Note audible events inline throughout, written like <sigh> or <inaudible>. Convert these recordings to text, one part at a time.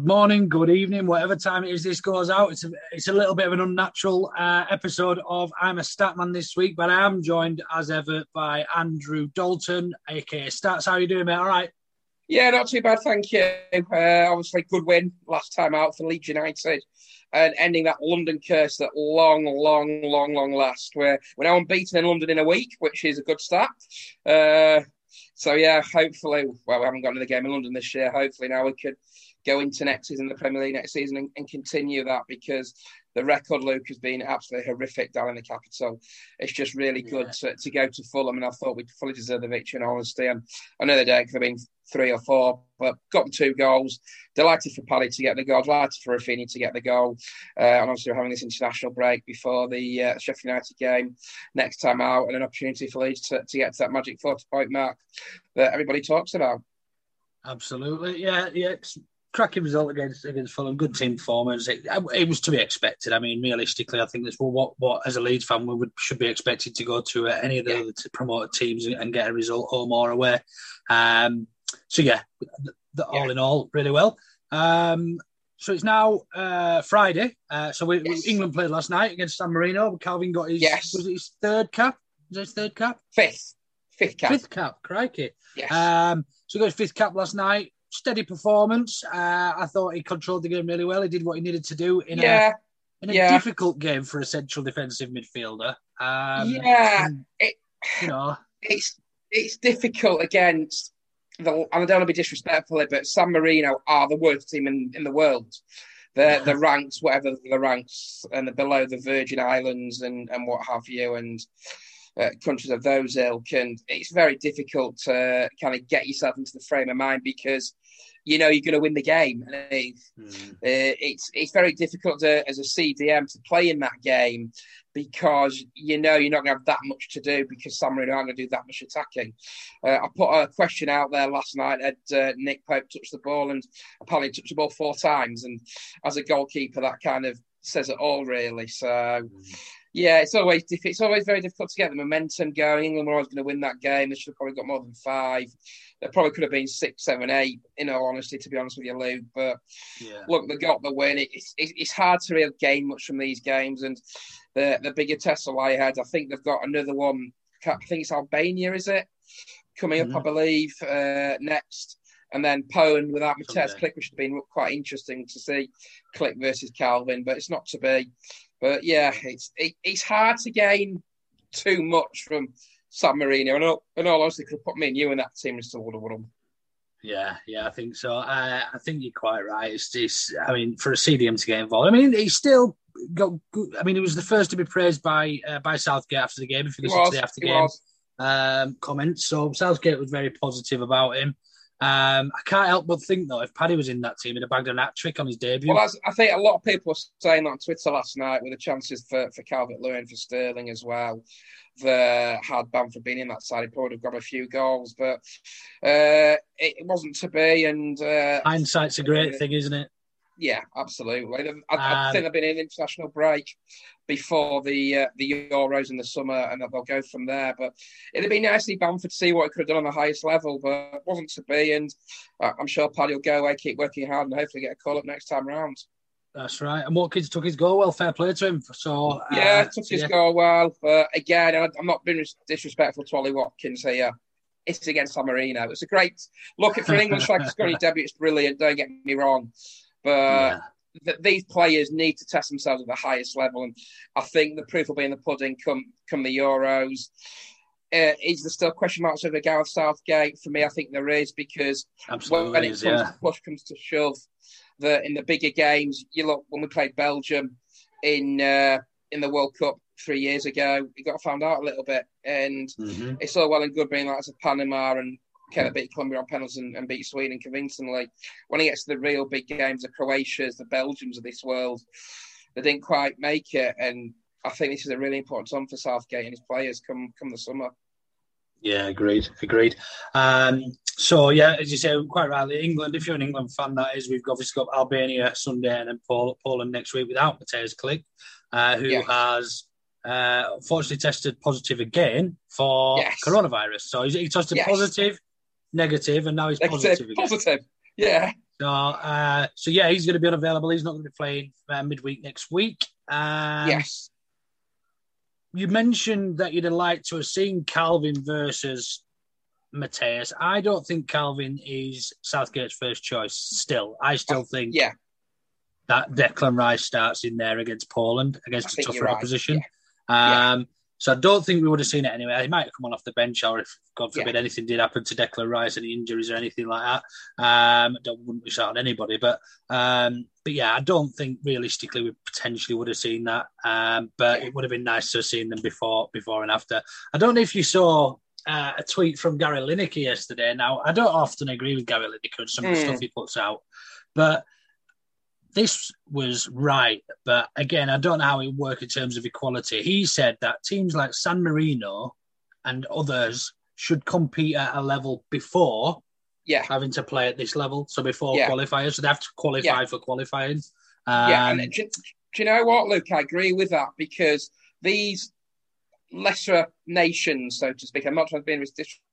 Good morning, good evening, whatever time it is this goes out. It's a, it's a little bit of an unnatural uh, episode of I'm a Statman this week, but I am joined as ever by Andrew Dalton, aka Stats. How are you doing, mate? All right. Yeah, not too bad, thank you. Uh, obviously, good win last time out for Leeds United, and ending that London curse that long, long, long, long last. Where we're now unbeaten in London in a week, which is a good start. Uh, so yeah, hopefully, well, we haven't got another game in London this year. Hopefully, now we could go into next season, the Premier League next season, and, and, continue that because the record, Luke, has been absolutely horrific down in the capital. It's just really good yeah. to, to go to Fulham, and I thought we'd fully deserve the victory in honesty. And I know the day could have been three or four, but got two goals. Delighted for Paddy to get the goal, delighted for Raphinha to get the goal. Uh, and obviously, we're having this international break before the uh, Sheffield United game next time out, and an opportunity for Leeds to, to get to that magic 40 point mark that everybody talks about. Absolutely, yeah, yeah cracking result against against Fulham. Good team performance. It, it, was to be expected. I mean, realistically, I think that's what what as a Leeds fan we would should be expected to go to uh, any of the yeah. other promoted teams and get a result home or away. Um, so yeah, the, the, yeah. all in all, really well. Um, so it's now uh, Friday. Uh, so we, yes. England played last night against San Marino. Calvin got his yes. was it his third cap? Was it his third cap? Fifth. Fifth cap. Fifth cap, crikey. Yes. Um, so he got his fifth cap last night steady performance. Uh, I thought he controlled the game really well. He did what he needed to do in yeah. a in a yeah. difficult game for a central defensive midfielder. Um, yeah, it, you know, it's it's difficult against the. And I don't want to be disrespectful, but San Marino are the worst team in, in the world. The the ranks, whatever the ranks, and the below the Virgin Islands and and what have you, and uh, countries of those ilk, and it's very difficult to kind of get yourself into the frame of mind because you know you're going to win the game. Mm. Uh, it's it's very difficult to, as a CDM to play in that game because you know you're not going to have that much to do because San Marino aren't going to do that much attacking. Uh, I put a question out there last night. Had uh, Nick Pope touched the ball and apparently touched the ball four times, and as a goalkeeper, that kind of says it all, really. So. Mm yeah, it's always diff- it's always very difficult to get the momentum going. England were always going to win that game. They should have probably got more than five. There probably could have been six, seven, eight. In all honesty, to be honest with you, Luke. But yeah. look, they got the win. It's, it's hard to really gain much from these games, and the the bigger test I lie ahead. I think they've got another one. I think it's Albania, is it? Coming mm-hmm. up, I believe, uh, next and then Poland without Mateusz Klich, which has been quite interesting to see Klich versus Calvin, but it's not to be. But yeah, it's it, it's hard to gain too much from San Marino. And all, and all honestly, could have put me and you in that team and still would have won them. Yeah, yeah, I think so. I, I think you're quite right. It's just, I mean, for a CDM to get involved, I mean, he's still got. Good, I mean, he was the first to be praised by uh, by Southgate after the game. If you listen to the after game um, comments, so Southgate was very positive about him. Um, I can't help but think though, if Paddy was in that team, he'd have bagged an hat trick on his debut. Well, I think a lot of people were saying on Twitter last night with the chances for for Calvert Lewin for Sterling as well. The had for being in that side, he probably would have got a few goals, but uh, it wasn't to be. And uh, hindsight's a great uh, thing, isn't it? Yeah, absolutely. I, I um, think they've been in international break before the uh, the Euros in the summer, and they'll go from there. But it'd be nice to Bamford to see what he could have done on the highest level, but it wasn't to be. And I'm sure Paddy will go away, keep working hard, and hopefully get a call up next time round. That's right. And Watkins took his goal well. Fair play to him. So uh, yeah, took his yeah. goal well. But again, I'm not being disrespectful to Ollie Watkins here. It's against San Marino. It's a great look for an English striker scoring debut. It's brilliant. Don't get me wrong, but yeah. th- these players need to test themselves at the highest level, and I think the proof will be in the pudding come come the Euros. Uh, is there still question marks over Gareth Southgate? For me, I think there is because Absolutely when it is, comes yeah. push comes to shove, that in the bigger games, you look when we played Belgium in uh, in the World Cup three years ago, we got found out a little bit, and mm-hmm. it's all well and good being like as a Panama and of beat Colombia on penalties and, and, beat Sweden convincingly. When it gets to the real big games, the Croatias, the Belgians of this world, they didn't quite make it, and I think this is a really important time for Southgate and his players come come the summer. Yeah, agreed, agreed. Um, so yeah, as you say, quite rightly, England. If you're an England fan, that is, we've obviously got Albania Sunday and then Poland next week without Mateusz Klich, uh, who yes. has uh, unfortunately tested positive again for yes. coronavirus. So he tested yes. positive, negative, and now he's negative, positive. Positive, yeah. So, uh, so yeah, he's going to be unavailable. He's not going to be playing uh, midweek next week. Um, yes. You mentioned that you'd have liked to have seen Calvin versus Mateusz. I don't think Calvin is Southgate's first choice. Still, I still think yeah. that Declan Rice starts in there against Poland against a tougher right. opposition. Yeah. Um, yeah. So I don't think we would have seen it anyway. He might have come on off the bench, or if God forbid yeah. anything did happen to Declan Rice, any injuries or anything like that, um, don't wouldn't wish that on anybody. But um, but yeah, I don't think realistically we potentially would have seen that. Um, but it would have been nice to have seen them before before and after. I don't know if you saw uh, a tweet from Gary Lineker yesterday. Now, I don't often agree with Gary Lineker and some mm. of the stuff hmm. he puts out, but this was right. But again, I don't know how it works in terms of equality. He said that teams like San Marino and others should compete at a level before yeah. having to play at this level. So before yeah. qualifiers, so they have to qualify yeah. for qualifying. Um, yeah, and do, do you know what, Luke? I agree with that because these lesser nations, so to speak. I'm not trying to be disrespectful.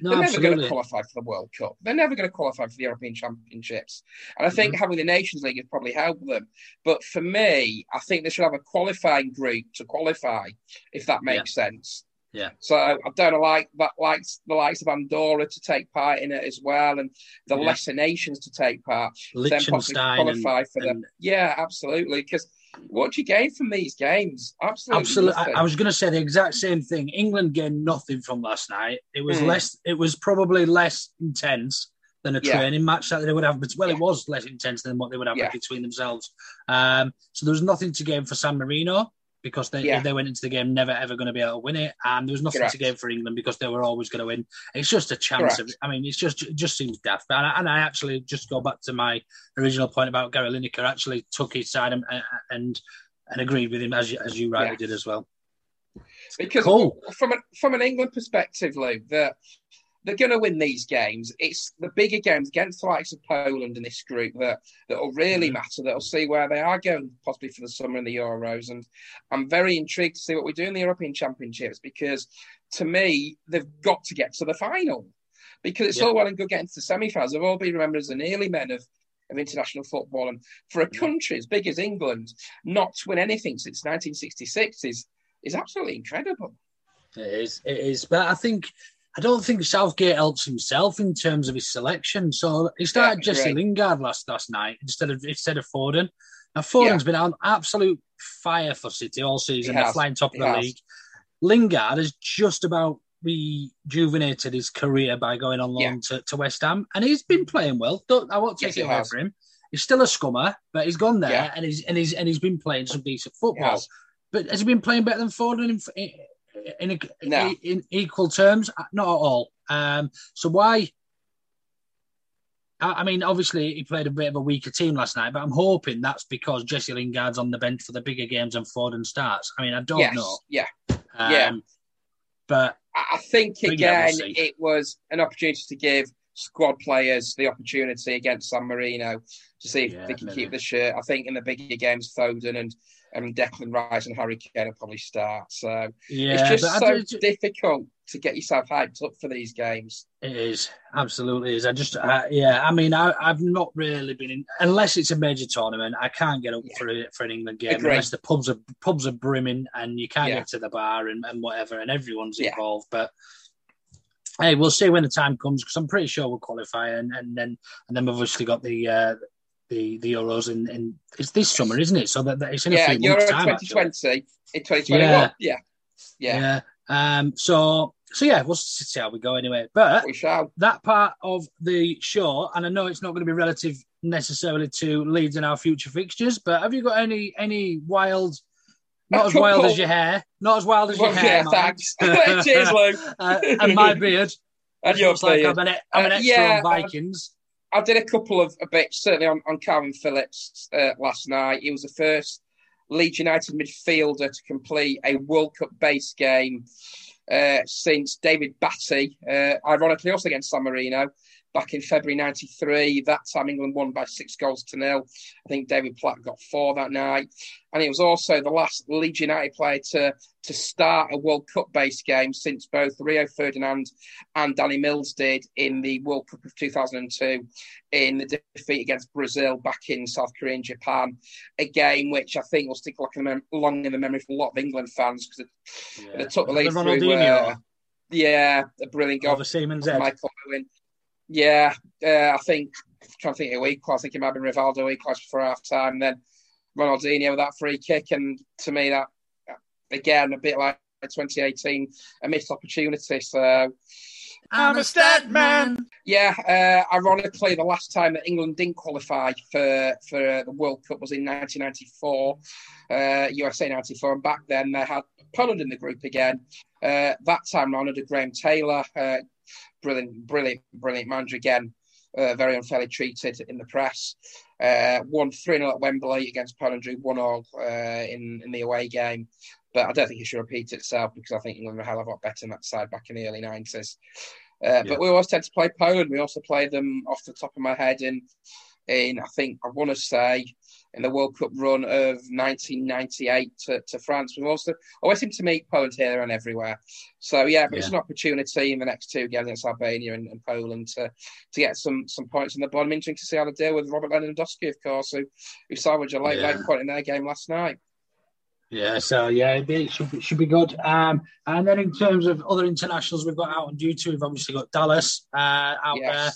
No, They're never going to qualify for the World Cup. They're never going to qualify for the European Championships. And I think mm-hmm. having the Nations League has probably helped them. But for me, I think they should have a qualifying group to qualify, if that makes yeah. sense. Yeah. So I don't like that likes the likes of Andorra to take part in it as well, and the yeah. lesser nations to take part. Then possibly qualify and, for them. Yeah, absolutely. Because what do you gain from these games? Absolutely. Absolutely. I, I, was going to say the exact same thing. England gained nothing from last night. It was mm. less. It was probably less intense than a training match that they would have. But well, yeah. it was less intense than what they would have yeah. between themselves. Um, so there was nothing to gain for San Marino because they yeah. they went into the game never ever going to be able to win it, and there was nothing Correct. to gain for England because they were always going to win. It's just a chance Correct. of. I mean, it's just it just seems daft. And I, and I, actually just go back to my original point about Gary Lineker. Actually took his side and and, and agreed with him as you, as you rightly yeah. did as well. Because cool. from a, from an England perspective, Luke, that they're going to win these games. It's the bigger games against the likes of Poland in this group that that will really mm-hmm. matter. That'll see where they are going, possibly for the summer in the Euros. And I'm very intrigued to see what we do in the European Championships because, to me, they've got to get to the final because it's yeah. all well and good getting to the semi-finals. They've all been remembered as the early men of of international football. And for a country as big as England, not to win anything since 1966 is is absolutely incredible. It is. It is. But I think I don't think Southgate helps himself in terms of his selection. So he started yeah, Jesse Lingard last last night instead of instead of Foden. Now Foden's yeah. been on absolute fire for City all season. They're flying top of he the has. league. Lingard has just about rejuvenated his career by going on loan Yeah. to, to West Ham, and he's been playing well. Don't, I won't take Yes, it away from him. He's still a scummer, but he's gone there Yeah. and he's and he's and he's been playing some decent football. But has he been playing better than Foden in in, in, No. in equal terms? Not at all. Um, so why? I I mean, obviously, he played a bit of a weaker team last night, but I'm hoping that's because Jesse Lingard's on the bench for the bigger games and Foden starts. I mean, I don't yes, know. yeah. Um, Yeah. But I think again, we'll it was an opportunity to give squad players the opportunity against San Marino to see if Yeah, they can maybe. keep the shirt. I think in the bigger games, Foden and and Declan Rice and Harry Kane will probably start. So yeah, it's just so do- difficult to get yourself hyped up for these games. It is absolutely is. I just, uh, yeah. I mean, I, I've not really been in unless it's a major tournament. I can't get up Yeah. for a, for an England game Agree. unless the pubs are pubs are brimming and you can't Yeah. get to the bar and, and whatever, and everyone's Yeah. involved. But hey, we'll see when the time comes because I'm pretty sure we'll qualify, and, and then and then we've obviously got the uh, the the Euros in, in it's this summer, isn't it? So that, that it's in a few Euro months' time. actually. 2020 in 2021. Yeah. Yeah, yeah, Yeah. Um. So so yeah, we'll see how we go anyway. But we shall. that part of the show, and I know it's not going to be relative necessarily to Leeds in our future fixtures, but have you got any any wild, not as wild as your hair, not as wild as your Well, hair, yeah, thanks. <laughs> Cheers, Lou. <laughs> uh, and my beard. <laughs> And your looks like. I'm an, I'm an Uh, extra yeah, on Vikings. I did a couple of bits, certainly on, on Calvin Phillips uh, last night. He was the first Leeds United midfielder to complete a World Cup base game uh, since David Batty, uh, ironically also against San Marino, back in February 93. That time England won by six goals to nil. I think David Platt got four that night. And he was also the last Leeds United player to, to start a World Cup based game since both Rio Ferdinand and Danny Mills did in the World Cup of 2002 in the defeat against Brazil back in South Korea and Japan. A game which I think will stick like in the mem- long in the memory for a lot of England fans because it, Yeah. it took the lead The through. Uh, yeah, a brilliant goal over Siemens Ed. Michael Owen. Yeah, uh, I think I'm trying to think who equalised. I think it might have been Rivaldo equalised before half time. Then Ronaldinho with that free kick, and to me that again a bit like 2018, a missed opportunity. So I'm a stat man. yeah, uh, ironically, the last time that England didn't qualify for for the World Cup was in 1994, uh, USA 94, and back then they had Poland in the group again. Uh, that time round under Graham Taylor, uh, brilliant, brilliant, brilliant manager again. Uh, very unfairly treated in the press. Uh, won 3 0 at Wembley against Poland, drew 1 all uh, in, in the away game. But I don't think it should repeat itself because I think England were a hell of a lot better than that side back in the early 90s. Uh, Yeah. But we always tend to play Poland. We also play them off the top of my head in, in I think, I want to say, in the World Cup run of 1998 to, to France. We've also always seem to meet Poland here and everywhere. So, yeah, but it's an opportunity in the next two games against Albania and, and Poland to, to get some some points on the bottom. I'm to see how they deal with Robert Lewandowski, of course, who, who salvaged a late, Yeah. late point in their game last night. Yeah, so yeah, it should be, should be good. Um, and then in terms of other internationals we've got out on duty, we've obviously got Dallas uh, out Yes. there.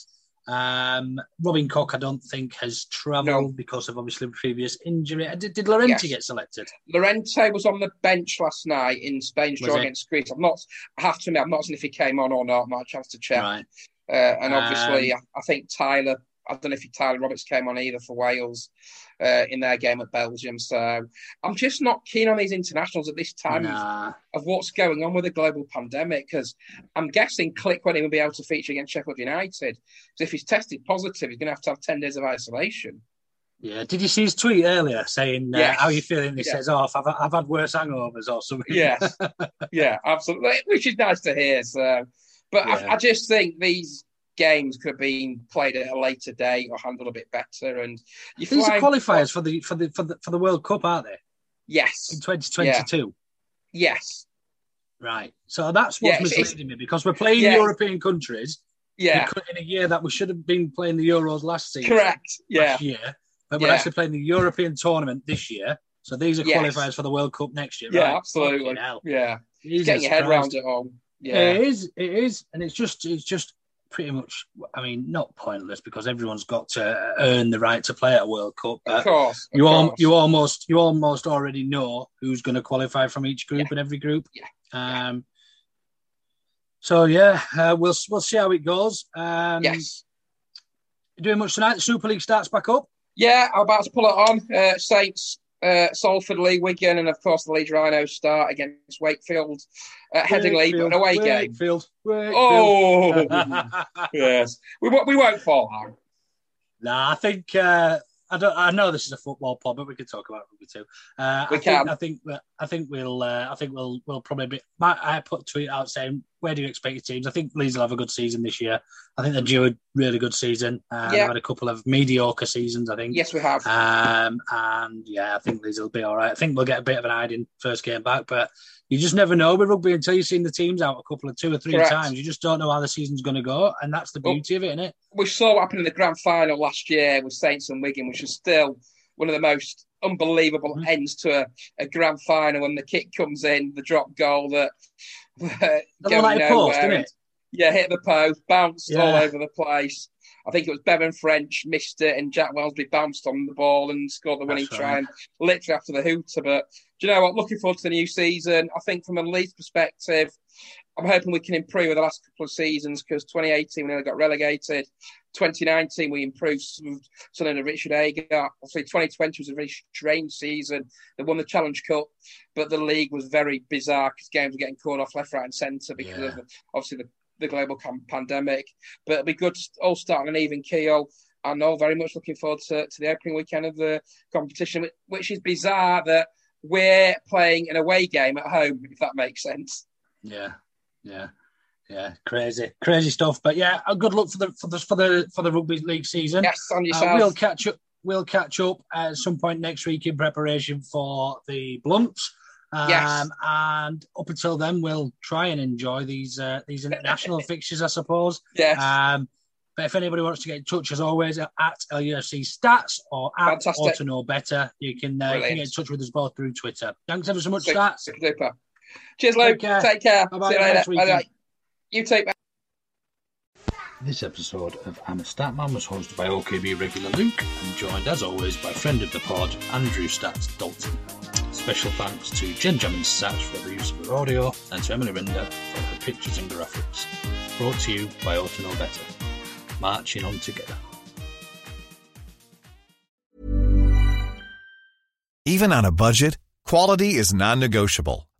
Um, Robin Koch, I don't think has travelled No. because of obviously previous injury. Uh, Did, did Llorente Yes. get selected? Llorente was on the bench last night in Spain's Was draw against Greece. I'm not, I have to admit, I'm not seen if he came on or not. Not a chance to check. Right. Uh, and obviously, Um, I, I think Tyler, I don't know if Tyler Roberts came on either for Wales uh, in their game at Belgium. So I'm just not keen on these internationals at this time Nah. of what's going on with the global pandemic because I'm guessing Klich won't even be able to feature against Sheffield United. Because if he's tested positive, he's going to have to have 10 days of isolation. Yeah. Did you see his tweet earlier saying, uh, Yes. How are you feeling? He Yeah. says, Oh, I've, I've had worse hangovers or something. Yes. <laughs> yeah, absolutely. Which is nice to hear. So, but Yeah. I, I just think these games could have been played at a later date or handled a bit better. And you These are qualifiers for the for the for the for the World Cup, aren't they? Yes. In Yes, 2022. yes, Right. So that's what's Yeah, misleading me because we're playing Yeah. European countries yeah, in a year that we should have been playing the Euros last season. correct. Yeah, year, but we're actually playing the European tournament this year. So these are Yes. qualifiers for the World Cup next year. yeah, right? absolutely. Yeah, Jesus getting your head Christ. around it all. Yeah, It is. It is, and it's just it's just pretty much. I mean, not pointless because everyone's got to earn the right to play at a World Cup. of course. of you all, course. you almost you almost already know who's going to qualify from each group Yeah. and every group. Yeah. Um. So yeah, uh, we'll we'll see how it goes. Um, yes. Doing much tonight? The Super League starts back up. Yeah, I'm about to pull it on. Uh, Saints, uh, Salford, Leigh Wigan, and of course the Leeds Rhinos start against Wakefield at Headingley, but an away Wakefield, game. Wakefield. Oh, <laughs> <laughs> yes. We, we won't fall on. Nah, I think uh, I don't. I know this is a football pod, but we can talk about rugby too. Uh, we I can. Think, I think. I think we'll. Uh, I think we'll. We'll probably be. I put a tweet out saying, "Where do you expect your teams?" I think Leeds will have a good season this year. I think they're due a really good season. Uh, yeah. They've had a couple of mediocre seasons. I think. Yes, we have. Um, and yeah, I think Leeds will be all right. I think we'll get a bit of an hiding first game back, but you just never know with rugby until you've seen the teams out a couple of two or three Correct. times. You just don't know how the season's going to go, and that's the beauty well, of it, isn't it? We saw what happened in the grand final last year with Saints and Wigan, which is still one of the most unbelievable mm-hmm. ends to a, a, grand final when the kick comes in, the drop goal that, like nowhere. Post, it? Yeah, hit the post, bounced yeah. all over the place. I think it was Bevan French missed it, and Jack Welsby bounced on the ball and scored the winning try, and literally after the hooter. But do you know what? Looking forward to the new season. I think from a Leeds perspective, I'm hoping we can improve with the last couple of seasons because 2018 we nearly got relegated. 2019 we improved something of Richard Agar. Obviously 2020 was a very strange season. They won the Challenge Cup, but the league was very bizarre because games were getting called off left, right, and centre because yeah. of obviously the, the global pandemic. But it'll be good to all start on an even keel. I know very much looking forward to, to the opening weekend of the competition, which is bizarre that we're playing an away game at home, if that makes sense. Yeah, yeah, yeah, crazy, crazy stuff. But yeah, a good luck for the for the for the for the rugby league season. Yes, on uh, yourself. Uh, we'll catch up. We'll catch up at some point next week in preparation for the blunts. Um, yes. And up until then, we'll try and enjoy these uh, these <laughs> international fixtures, I suppose. Yes. Um, but if anybody wants to get in touch, as always, at LUFC Stats or at Fantastic. Or to Know Better, you can, uh, you can, get in touch with us both through Twitter. Thanks ever so much, Stats. Super. Cheers, Luke. Take care. Take care. Bye-bye. See you later. Bye-bye. You take. This episode of I'm a Statman was hosted by OKB regular Luke and joined as always by friend of the pod, Andrew Stats Dalton. Special thanks to Jen Jamin Stats for the use of her audio and to Emily Rinder for her pictures and graphics. Brought to you by Auto Know Better. Marching on together. Even on a budget, quality is non-negotiable.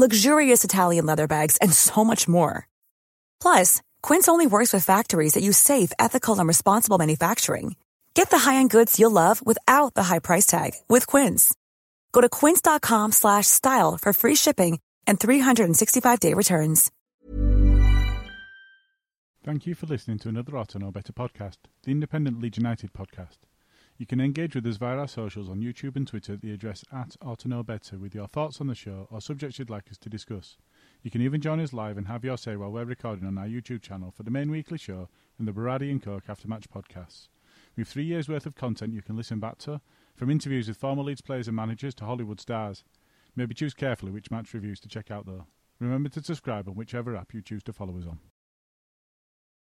luxurious Italian leather bags, and so much more. Plus, Quince only works with factories that use safe, ethical, and responsible manufacturing. Get the high-end goods you'll love without the high price tag with Quince. Go to quince.com/style for free shipping and 365-day returns. Thank you for listening to another Auto Know Better podcast, the independent Leeds United podcast. You can engage with us via our socials on YouTube and Twitter at the address at or to know better with your thoughts on the show or subjects you'd like us to discuss. You can even join us live and have your say while we're recording on our YouTube channel for the main weekly show and the Baradi and Coke After Match podcasts. We have three years' worth of content you can listen back to, from interviews with former Leeds players and managers to Hollywood stars. Maybe choose carefully which match reviews to check out though. Remember to subscribe on whichever app you choose to follow us on.